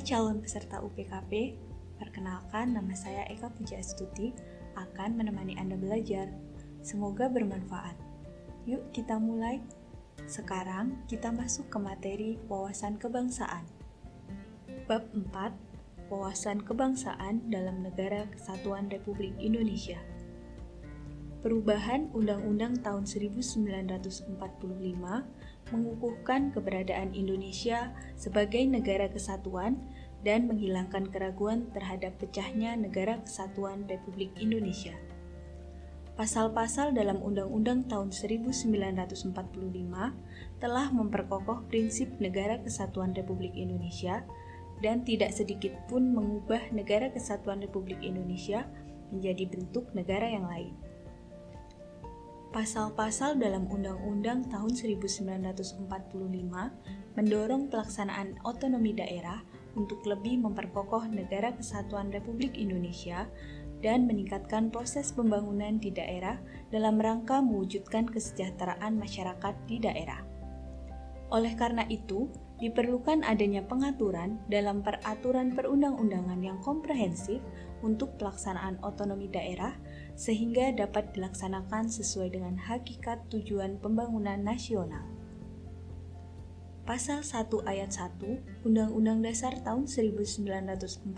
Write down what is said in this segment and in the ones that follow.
Calon peserta UPKP, perkenalkan nama saya Eka Puja Astuti akan menemani Anda belajar. Semoga bermanfaat. Yuk kita mulai. Sekarang kita masuk ke materi wawasan kebangsaan. Bab 4, wawasan kebangsaan dalam negara kesatuan Republik Indonesia. Perubahan Undang-Undang tahun 1945 mengukuhkan keberadaan Indonesia sebagai negara kesatuan dan menghilangkan keraguan terhadap pecahnya negara kesatuan Republik Indonesia. Pasal-pasal dalam Undang-Undang tahun 1945 telah memperkokoh prinsip negara kesatuan Republik Indonesia dan tidak sedikit pun mengubah negara kesatuan Republik Indonesia menjadi bentuk negara yang lain. Pasal-pasal dalam Undang-Undang tahun 1945 mendorong pelaksanaan otonomi daerah untuk lebih memperkokoh negara kesatuan Republik Indonesia dan meningkatkan proses pembangunan di daerah dalam rangka mewujudkan kesejahteraan masyarakat di daerah. Oleh karena itu, diperlukan adanya pengaturan dalam peraturan perundang-undangan yang komprehensif untuk pelaksanaan otonomi daerah sehingga dapat dilaksanakan sesuai dengan hakikat tujuan pembangunan nasional. Pasal 1 ayat 1 Undang-Undang Dasar tahun 1945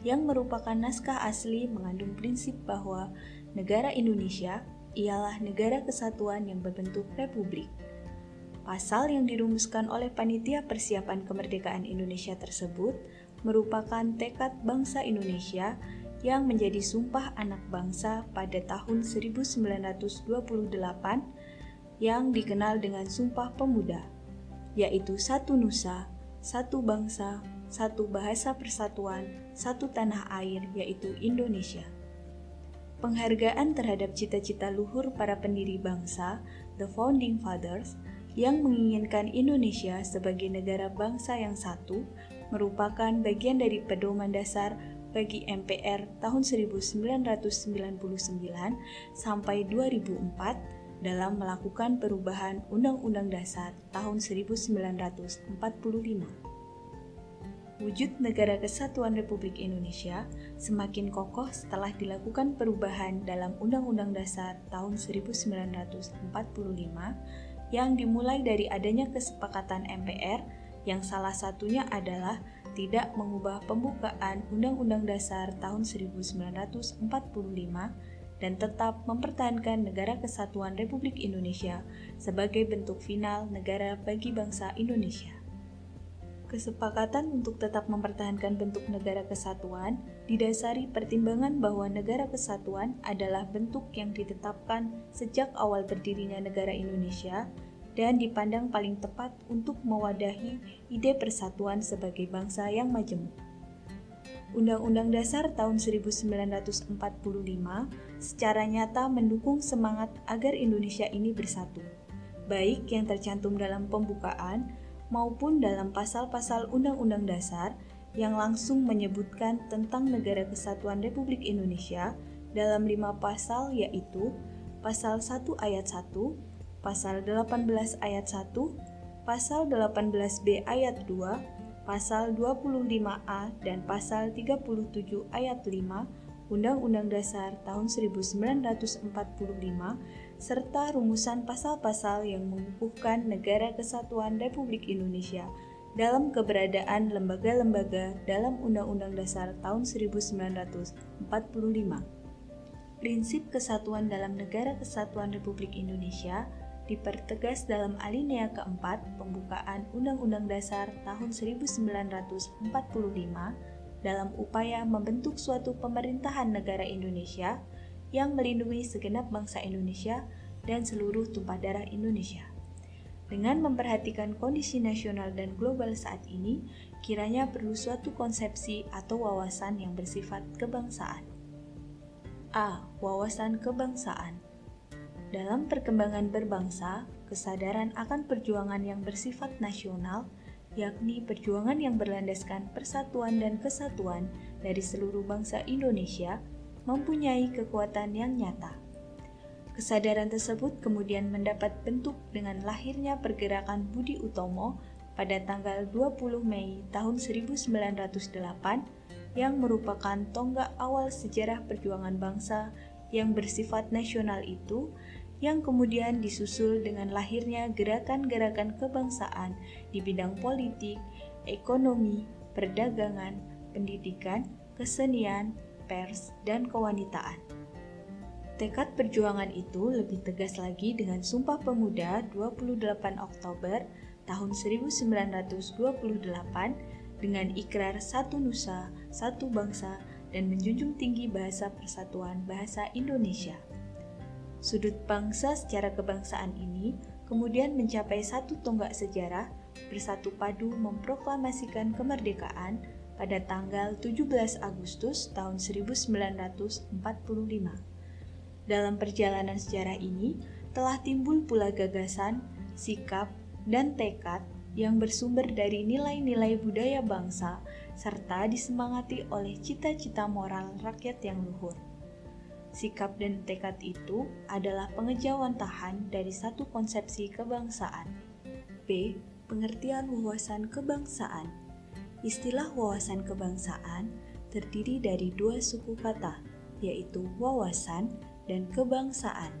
yang merupakan naskah asli mengandung prinsip bahwa negara Indonesia ialah negara kesatuan yang berbentuk republik. Pasal yang dirumuskan oleh Panitia Persiapan Kemerdekaan Indonesia tersebut merupakan tekad bangsa Indonesia yang menjadi sumpah anak bangsa pada tahun 1928 yang dikenal dengan Sumpah Pemuda, yaitu satu nusa, satu bangsa, satu bahasa persatuan, satu tanah air, yaitu Indonesia. Penghargaan terhadap cita-cita luhur para pendiri bangsa, the Founding Fathers, yang menginginkan Indonesia sebagai negara bangsa yang satu, merupakan bagian dari pedoman dasar bagi MPR tahun 1999 sampai 2004 dalam melakukan perubahan Undang-Undang Dasar tahun 1945. Wujud negara kesatuan Republik Indonesia semakin kokoh setelah dilakukan perubahan dalam Undang-Undang Dasar tahun 1945 yang dimulai dari adanya kesepakatan MPR yang salah satunya adalah tidak mengubah pembukaan Undang-Undang Dasar tahun 1945 dan tetap mempertahankan negara kesatuan Republik Indonesia sebagai bentuk final negara bagi bangsa Indonesia. Kesepakatan untuk tetap mempertahankan bentuk negara kesatuan didasari pertimbangan bahwa negara kesatuan adalah bentuk yang ditetapkan sejak awal berdirinya negara Indonesia dan dipandang paling tepat untuk mewadahi ide persatuan sebagai bangsa yang majemuk. Undang-Undang Dasar tahun 1945 secara nyata mendukung semangat agar Indonesia ini bersatu, baik yang tercantum dalam pembukaan maupun dalam pasal-pasal Undang-Undang Dasar yang langsung menyebutkan tentang Negara Kesatuan Republik Indonesia dalam lima pasal yaitu pasal 1 ayat 1, pasal 18 ayat 1, pasal 18b ayat 2, pasal 25a dan pasal 37 ayat 5 Undang-Undang Dasar tahun 1945 serta rumusan pasal-pasal yang mengukuhkan negara kesatuan Republik Indonesia dalam keberadaan lembaga-lembaga dalam Undang-Undang Dasar tahun 1945. Prinsip kesatuan dalam negara kesatuan Republik Indonesia dipertegas dalam alinea keempat pembukaan Undang-Undang Dasar tahun 1945 dalam upaya membentuk suatu pemerintahan negara Indonesia yang melindungi segenap bangsa Indonesia dan seluruh tumpah darah Indonesia. Dengan memperhatikan kondisi nasional dan global saat ini, kiranya perlu suatu konsepsi atau wawasan yang bersifat kebangsaan. A. Wawasan kebangsaan dalam perkembangan berbangsa, kesadaran akan perjuangan yang bersifat nasional, yakni perjuangan yang berlandaskan persatuan dan kesatuan dari seluruh bangsa Indonesia, mempunyai kekuatan yang nyata. Kesadaran tersebut kemudian mendapat bentuk dengan lahirnya pergerakan Budi Utomo pada tanggal 20 Mei tahun 1908 yang merupakan tonggak awal sejarah perjuangan bangsa yang bersifat nasional itu yang kemudian disusul dengan lahirnya gerakan-gerakan kebangsaan di bidang politik, ekonomi, perdagangan, pendidikan, kesenian, pers, dan kewanitaan. Tekad perjuangan itu lebih tegas lagi dengan Sumpah Pemuda 28 Oktober tahun 1928 dengan ikrar satu nusa, satu bangsa, dan menjunjung tinggi bahasa persatuan bahasa Indonesia. Sudut bangsa secara kebangsaan ini kemudian mencapai satu tonggak sejarah bersatu padu memproklamasikan kemerdekaan pada tanggal 17 Agustus tahun 1945. Dalam perjalanan sejarah ini telah timbul pula gagasan, sikap, dan tekad yang bersumber dari nilai-nilai budaya bangsa serta disemangati oleh cita-cita moral rakyat yang luhur. Sikap dan tekad itu adalah pengejauhan tahan dari satu konsepsi kebangsaan. B. Pengertian wawasan kebangsaan. Istilah wawasan kebangsaan terdiri dari dua suku kata, yaitu wawasan dan kebangsaan.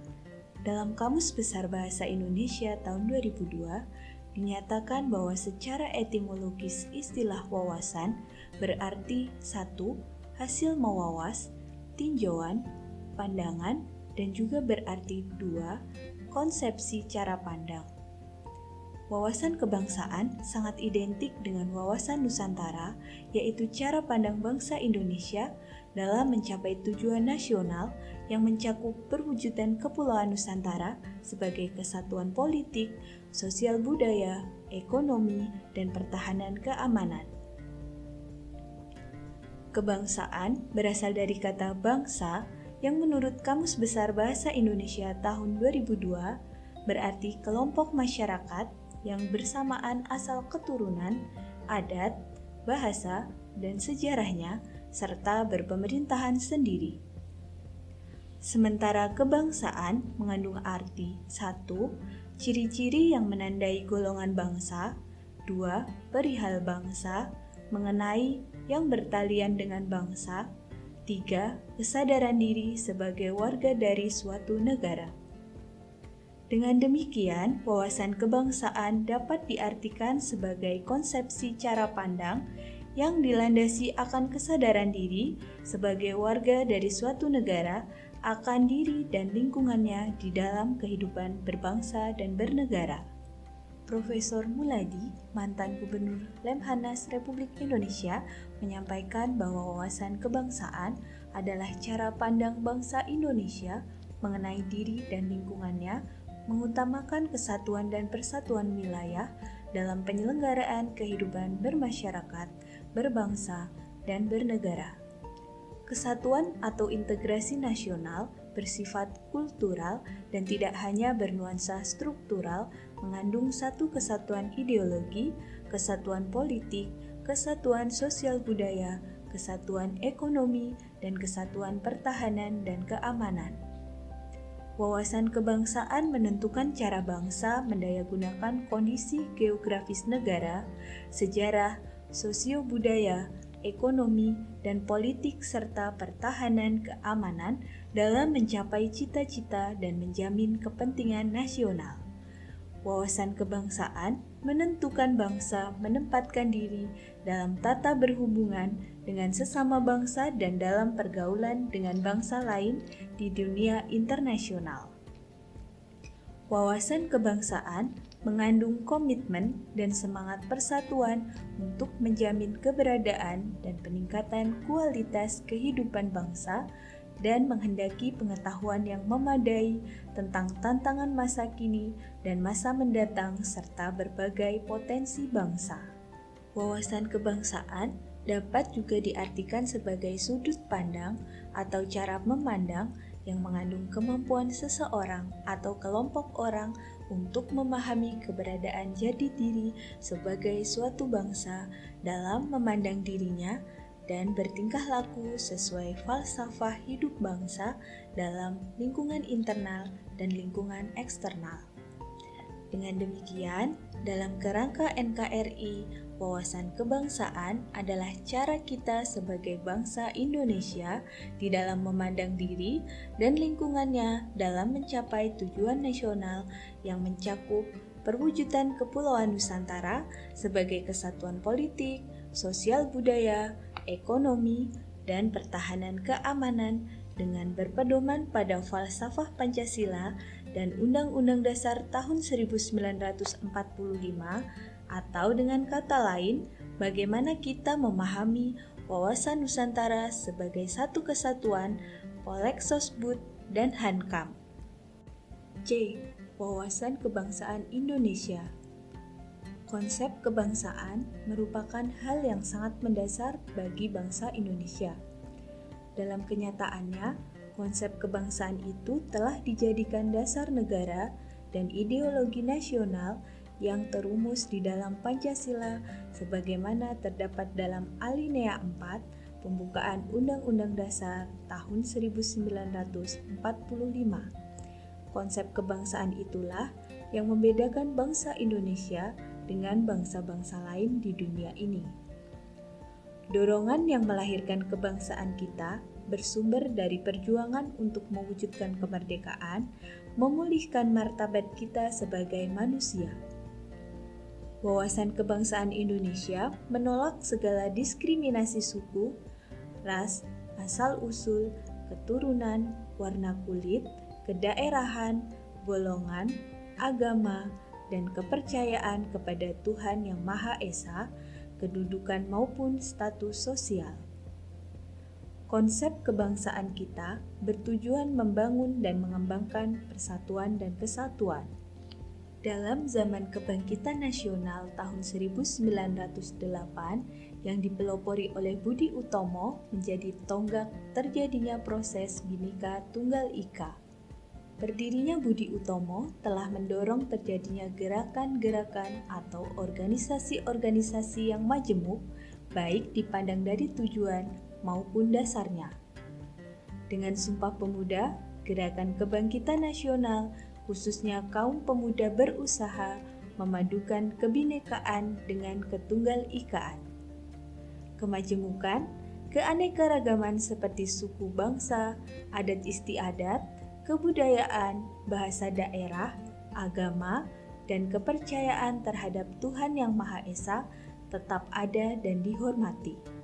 Dalam Kamus Besar Bahasa Indonesia tahun 2002, dinyatakan bahwa secara etimologis istilah wawasan berarti satu, hasil mewawas, tinjauan, pandangan, dan juga berarti dua, konsepsi cara pandang. Wawasan kebangsaan sangat identik dengan wawasan Nusantara, yaitu cara pandang bangsa Indonesia dalam mencapai tujuan nasional yang mencakup perwujudan Kepulauan Nusantara sebagai kesatuan politik, sosial budaya, ekonomi, dan pertahanan keamanan. Kebangsaan berasal dari kata bangsa yang menurut Kamus Besar Bahasa Indonesia tahun 2002 berarti kelompok masyarakat yang bersamaan asal keturunan, adat, bahasa, dan sejarahnya, serta berpemerintahan sendiri. Sementara kebangsaan mengandung arti satu, Ciri-ciri yang menandai golongan bangsa dua, Perihal bangsa Mengenai yang bertalian dengan bangsa tiga, Kesadaran diri sebagai warga dari suatu negara Dengan demikian, wawasan kebangsaan dapat diartikan sebagai konsepsi cara pandang yang dilandasi akan kesadaran diri sebagai warga dari suatu negara akan diri dan lingkungannya di dalam kehidupan berbangsa dan bernegara. Profesor Muladi, mantan Gubernur Lemhanas Republik Indonesia, menyampaikan bahwa wawasan kebangsaan adalah cara pandang bangsa Indonesia mengenai diri dan lingkungannya, mengutamakan kesatuan dan persatuan wilayah dalam penyelenggaraan kehidupan bermasyarakat, berbangsa, dan bernegara. Kesatuan atau integrasi nasional bersifat kultural dan tidak hanya bernuansa struktural, mengandung satu kesatuan ideologi, kesatuan politik, kesatuan sosial budaya, kesatuan ekonomi, dan kesatuan pertahanan dan keamanan. Wawasan kebangsaan menentukan cara bangsa mendayagunakan kondisi geografis negara, sejarah, sosio-budaya, ekonomi, dan politik serta pertahanan keamanan dalam mencapai cita-cita dan menjamin kepentingan nasional. Wawasan kebangsaan menentukan bangsa menempatkan diri dalam tata berhubungan dengan sesama bangsa dan dalam pergaulan dengan bangsa lain di dunia internasional. Wawasan kebangsaan mengandung komitmen dan semangat persatuan untuk menjamin keberadaan dan peningkatan kualitas kehidupan bangsa dan menghendaki pengetahuan yang memadai tentang tantangan masa kini dan masa mendatang serta berbagai potensi bangsa. Wawasan kebangsaan dapat juga diartikan sebagai sudut pandang atau cara memandang yang mengandung kemampuan seseorang atau kelompok orang untuk memahami keberadaan jati diri sebagai suatu bangsa dalam memandang dirinya dan bertingkah laku sesuai falsafah hidup bangsa dalam lingkungan internal dan lingkungan eksternal. Dengan demikian, dalam kerangka NKRI, wawasan kebangsaan adalah cara kita sebagai bangsa Indonesia di dalam memandang diri dan lingkungannya dalam mencapai tujuan nasional yang mencakup perwujudan Kepulauan Nusantara sebagai kesatuan politik, sosial budaya, ekonomi, dan pertahanan keamanan dengan berpedoman pada falsafah Pancasila dan Undang-Undang Dasar tahun 1945 atau dengan kata lain, bagaimana kita memahami wawasan Nusantara sebagai satu kesatuan Polek Sosbud dan Hankam. C. Wawasan Kebangsaan Indonesia Konsep kebangsaan merupakan hal yang sangat mendasar bagi bangsa Indonesia. Dalam kenyataannya, konsep kebangsaan itu telah dijadikan dasar negara dan ideologi nasional yang terumus di dalam Pancasila sebagaimana terdapat dalam alinea 4 pembukaan Undang-Undang Dasar tahun 1945. Konsep kebangsaan itulah yang membedakan bangsa Indonesia dengan bangsa-bangsa lain di dunia ini. Dorongan yang melahirkan kebangsaan kita bersumber dari perjuangan untuk mewujudkan kemerdekaan, memulihkan martabat kita sebagai manusia. Wawasan kebangsaan Indonesia menolak segala diskriminasi suku, ras, asal-usul, keturunan, warna kulit, kedaerahan, golongan, agama, dan kepercayaan kepada Tuhan Yang Maha Esa, kedudukan maupun status sosial. Konsep kebangsaan kita bertujuan membangun dan mengembangkan persatuan dan kesatuan. Dalam zaman kebangkitan nasional tahun 1908 yang dipelopori oleh Budi Utomo menjadi tonggak terjadinya proses Bhinneka Tunggal Ika. Berdirinya Budi Utomo telah mendorong terjadinya gerakan-gerakan atau organisasi-organisasi yang majemuk baik dipandang dari tujuan maupun dasarnya. Dengan Sumpah Pemuda, Gerakan Kebangkitan Nasional, khususnya kaum pemuda berusaha memadukan kebinekaan dengan ketunggal ikaan. Kemajemukan, keanekaragaman seperti suku bangsa, adat istiadat, kebudayaan, bahasa daerah, agama, dan kepercayaan terhadap Tuhan Yang Maha Esa tetap ada dan dihormati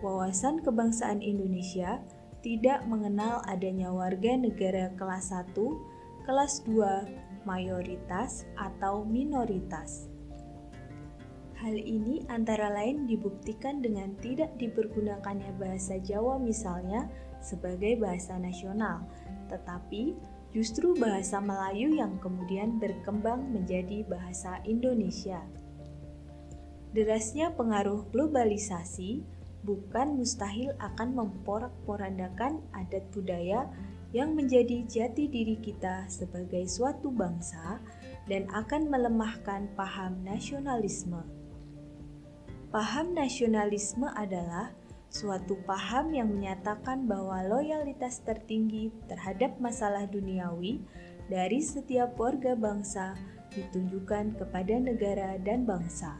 wawasan kebangsaan Indonesia tidak mengenal adanya warga negara kelas 1, kelas 2, mayoritas, atau minoritas. Hal ini antara lain dibuktikan dengan tidak dipergunakannya bahasa Jawa misalnya sebagai bahasa nasional, tetapi justru bahasa Melayu yang kemudian berkembang menjadi bahasa Indonesia. Derasnya pengaruh globalisasi bukan mustahil akan memporak-porandakan adat budaya yang menjadi jati diri kita sebagai suatu bangsa dan akan melemahkan paham nasionalisme. Paham nasionalisme adalah suatu paham yang menyatakan bahwa loyalitas tertinggi terhadap masalah duniawi dari setiap warga bangsa ditunjukkan kepada negara dan bangsa.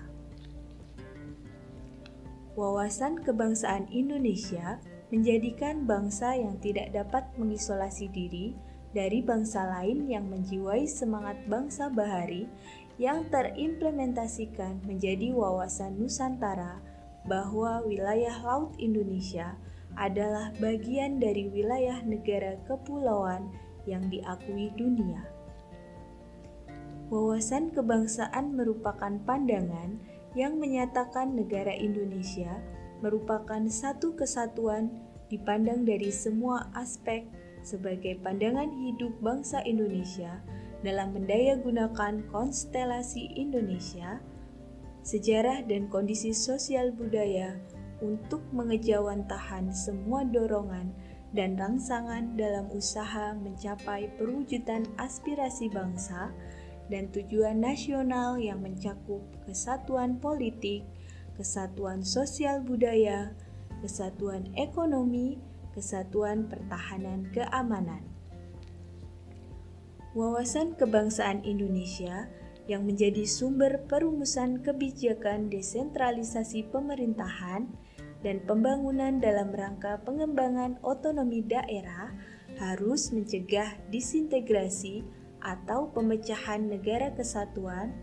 Wawasan kebangsaan Indonesia menjadikan bangsa yang tidak dapat mengisolasi diri dari bangsa lain yang menjiwai semangat bangsa bahari yang terimplementasikan menjadi wawasan Nusantara bahwa wilayah laut Indonesia adalah bagian dari wilayah negara kepulauan yang diakui dunia. Wawasan kebangsaan merupakan pandangan yang menyatakan negara Indonesia merupakan satu kesatuan dipandang dari semua aspek sebagai pandangan hidup bangsa Indonesia dalam mendaya gunakan konstelasi Indonesia, sejarah dan kondisi sosial budaya untuk mengejawantahan semua dorongan dan rangsangan dalam usaha mencapai perwujudan aspirasi bangsa dan tujuan nasional yang mencakup kesatuan politik, kesatuan sosial budaya, kesatuan ekonomi, kesatuan pertahanan keamanan. Wawasan kebangsaan Indonesia yang menjadi sumber perumusan kebijakan desentralisasi pemerintahan dan pembangunan dalam rangka pengembangan otonomi daerah harus mencegah disintegrasi atau pemecahan negara kesatuan,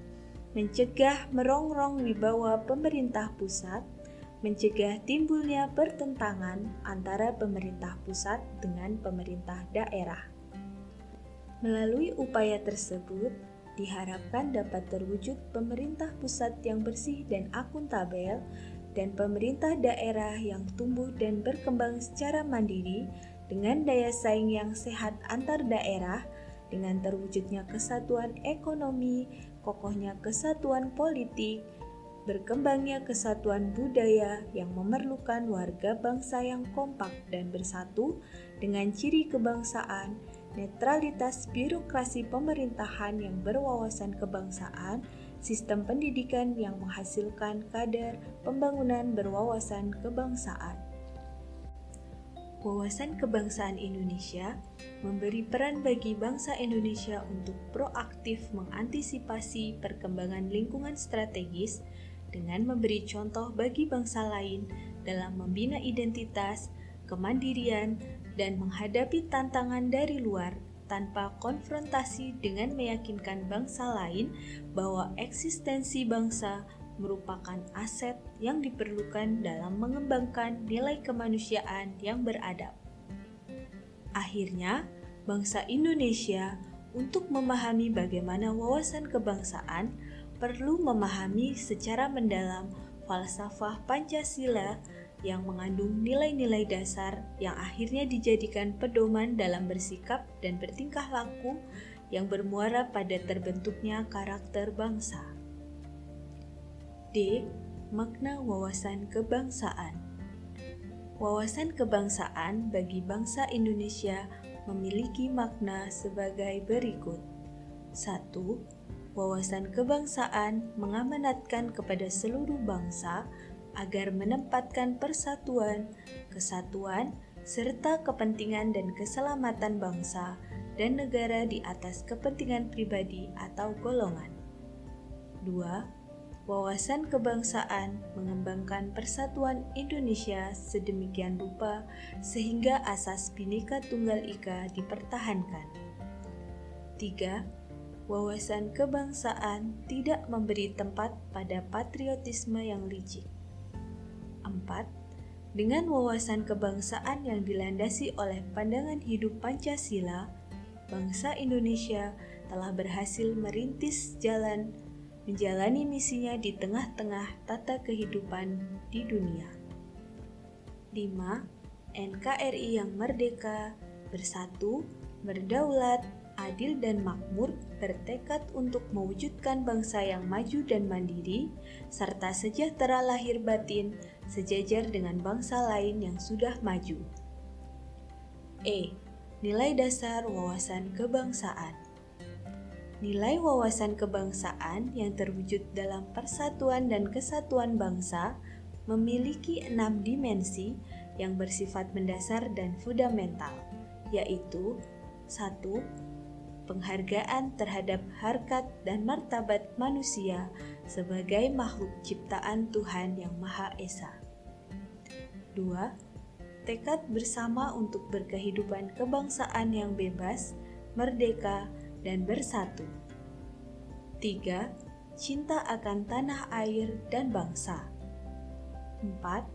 mencegah merongrong wibawa pemerintah pusat, mencegah timbulnya pertentangan antara pemerintah pusat dengan pemerintah daerah. Melalui upaya tersebut, diharapkan dapat terwujud pemerintah pusat yang bersih dan akuntabel dan pemerintah daerah yang tumbuh dan berkembang secara mandiri dengan daya saing yang sehat antar daerah dengan terwujudnya kesatuan ekonomi, kokohnya kesatuan politik, berkembangnya kesatuan budaya yang memerlukan warga bangsa yang kompak dan bersatu dengan ciri kebangsaan netralitas birokrasi pemerintahan yang berwawasan kebangsaan, sistem pendidikan yang menghasilkan kader pembangunan berwawasan kebangsaan. Wawasan kebangsaan Indonesia memberi peran bagi bangsa Indonesia untuk proaktif mengantisipasi perkembangan lingkungan strategis dengan memberi contoh bagi bangsa lain dalam membina identitas, kemandirian, dan menghadapi tantangan dari luar tanpa konfrontasi dengan meyakinkan bangsa lain bahwa eksistensi bangsa merupakan aset yang diperlukan dalam mengembangkan nilai kemanusiaan yang beradab. Akhirnya, bangsa Indonesia untuk memahami bagaimana wawasan kebangsaan perlu memahami secara mendalam falsafah Pancasila yang mengandung nilai-nilai dasar yang akhirnya dijadikan pedoman dalam bersikap dan bertingkah laku yang bermuara pada terbentuknya karakter bangsa. D. Makna wawasan kebangsaan Wawasan kebangsaan bagi bangsa Indonesia memiliki makna sebagai berikut. 1. Wawasan kebangsaan mengamanatkan kepada seluruh bangsa agar menempatkan persatuan, kesatuan, serta kepentingan dan keselamatan bangsa dan negara di atas kepentingan pribadi atau golongan. 2. Wawasan kebangsaan mengembangkan persatuan Indonesia sedemikian rupa sehingga asas Bhinneka Tunggal Ika dipertahankan. 3. Wawasan kebangsaan tidak memberi tempat pada patriotisme yang licik. 4. Dengan wawasan kebangsaan yang dilandasi oleh pandangan hidup Pancasila, bangsa Indonesia telah berhasil merintis jalan menjalani misinya di tengah-tengah tata kehidupan di dunia. 5. NKRI yang merdeka, bersatu, berdaulat, adil dan makmur bertekad untuk mewujudkan bangsa yang maju dan mandiri, serta sejahtera lahir batin sejajar dengan bangsa lain yang sudah maju. E. Nilai dasar wawasan kebangsaan Nilai wawasan kebangsaan yang terwujud dalam persatuan dan kesatuan bangsa memiliki enam dimensi yang bersifat mendasar dan fundamental, yaitu satu penghargaan terhadap harkat dan martabat manusia sebagai makhluk ciptaan Tuhan Yang Maha Esa. 2. Tekad bersama untuk berkehidupan kebangsaan yang bebas, merdeka, dan bersatu. 3. Cinta akan tanah air dan bangsa. 4.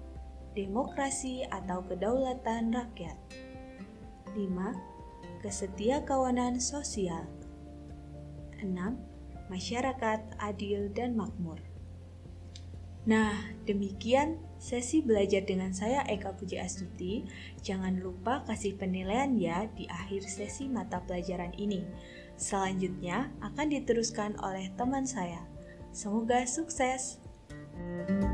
Demokrasi atau kedaulatan rakyat. 5 kesetia kawanan sosial. 6. Masyarakat adil dan makmur. Nah, demikian sesi belajar dengan saya Eka Puji Astuti. Jangan lupa kasih penilaian ya di akhir sesi mata pelajaran ini. Selanjutnya akan diteruskan oleh teman saya. Semoga sukses. thank you